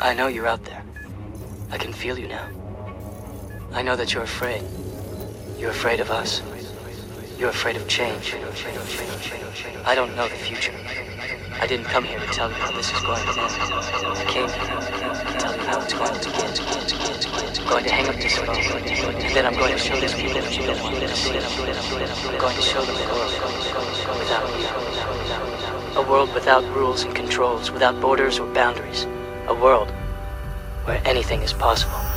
I know you're out there. I can feel you now. I know that you're afraid. You're afraid of us. You're afraid of change. I don't know the future. I didn't come here to tell you how this is going to end. I came here to tell you how it's going to begin. I'm going to hang up this phone, and then I'm going to show these people you don't want to see. I'm going to show them world without you. A world without rules and controls, without borders or boundaries. A world where anything is possible.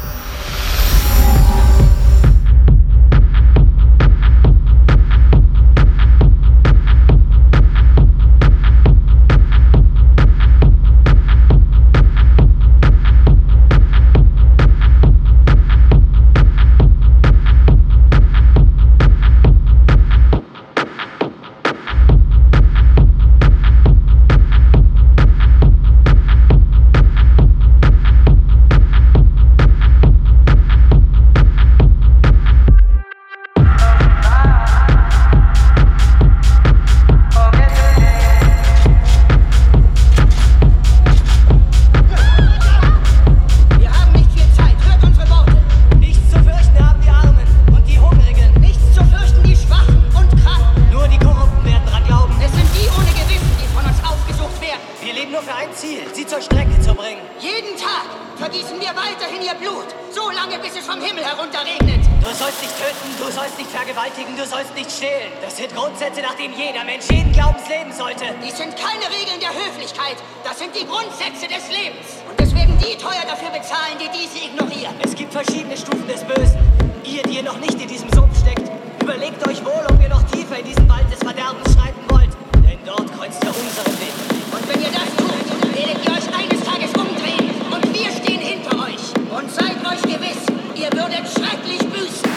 Wohl, ob ihr noch tiefer in diesen Wald des Verderbens schreiten wollt. Denn dort kreuzt er unseren Weg. Und wenn ihr das tut, werdet ihr euch eines Tages umdrehen. Und wir stehen hinter euch. Und seid euch gewiss, ihr würdet schrecklich büßen.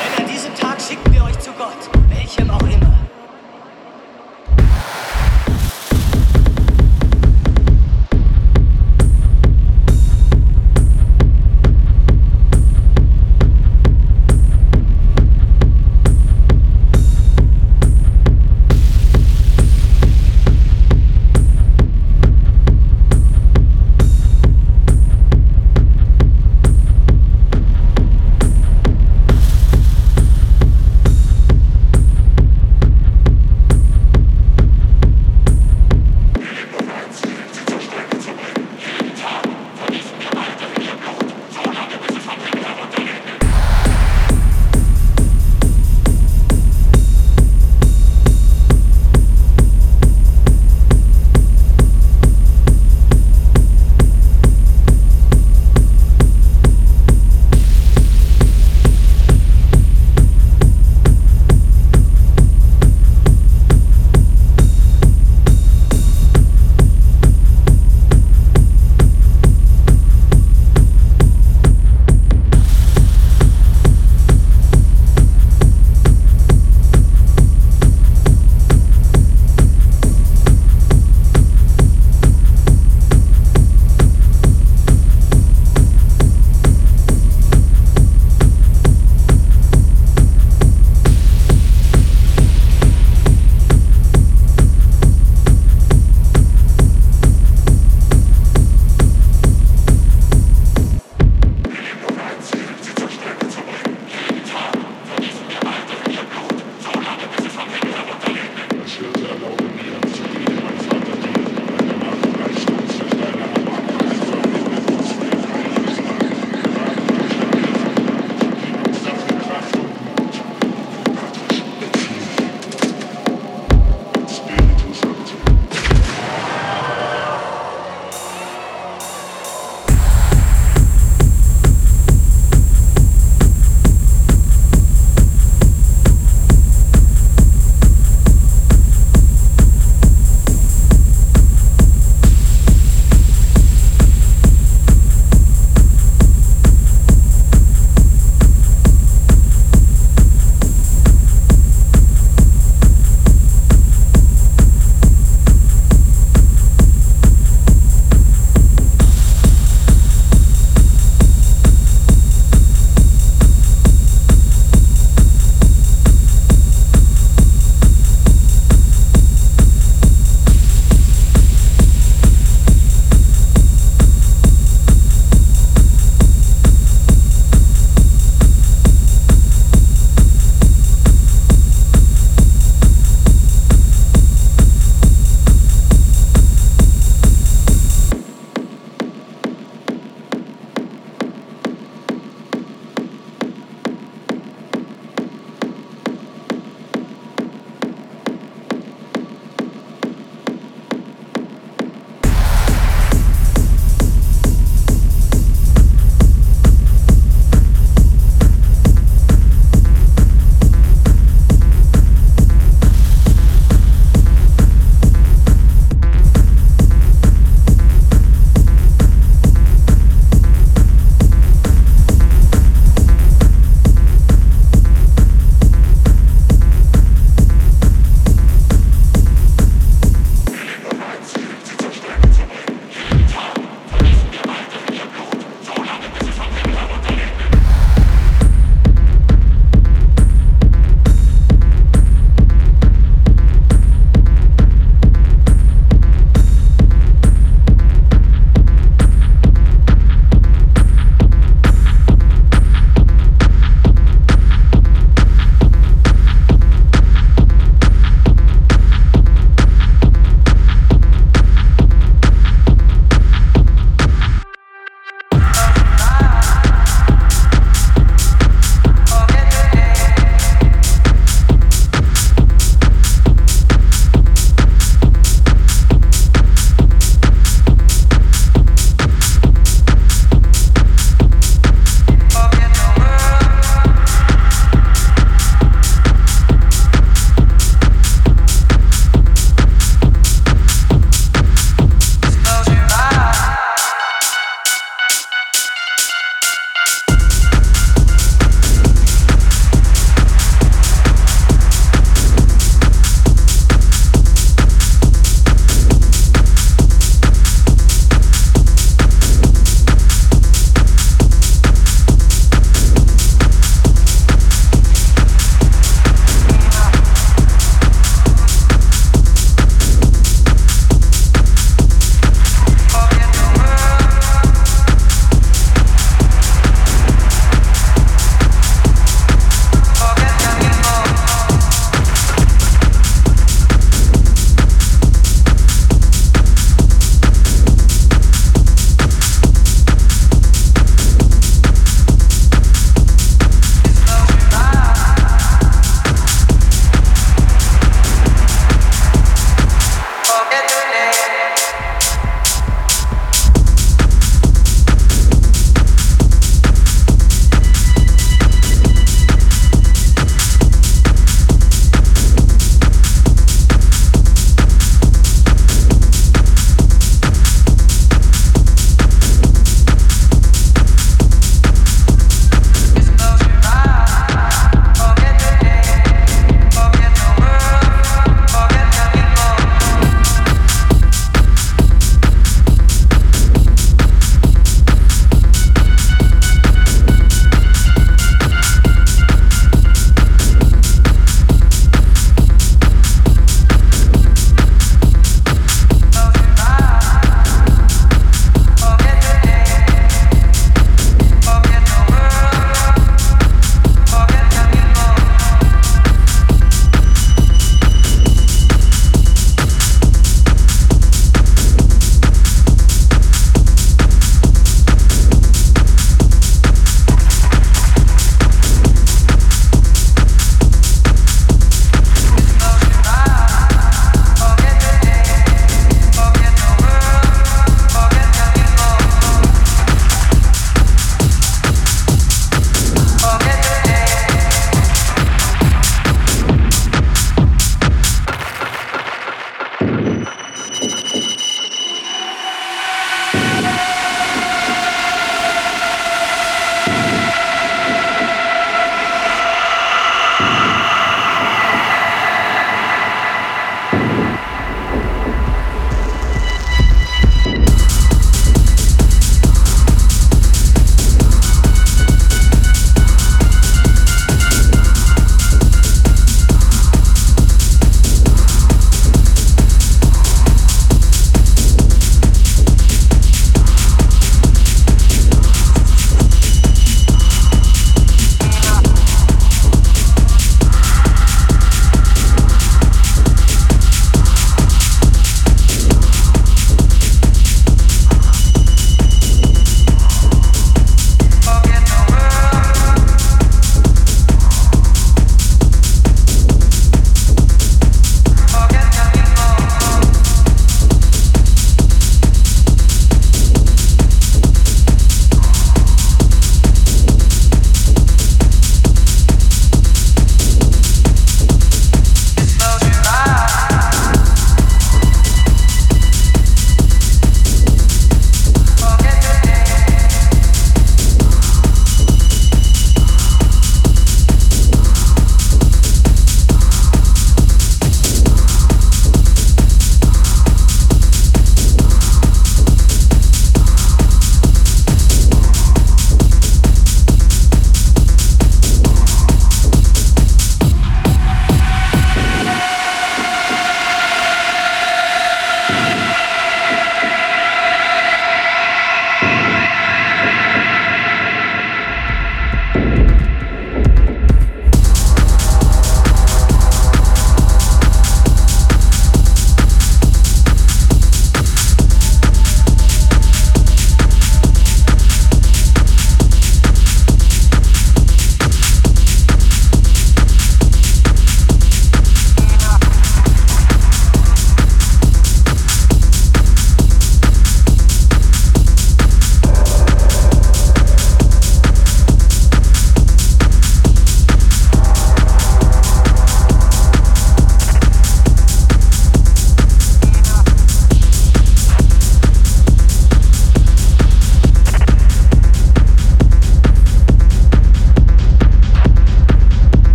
Denn an diesem Tag schicken wir euch zu Gott, welchem auch immer.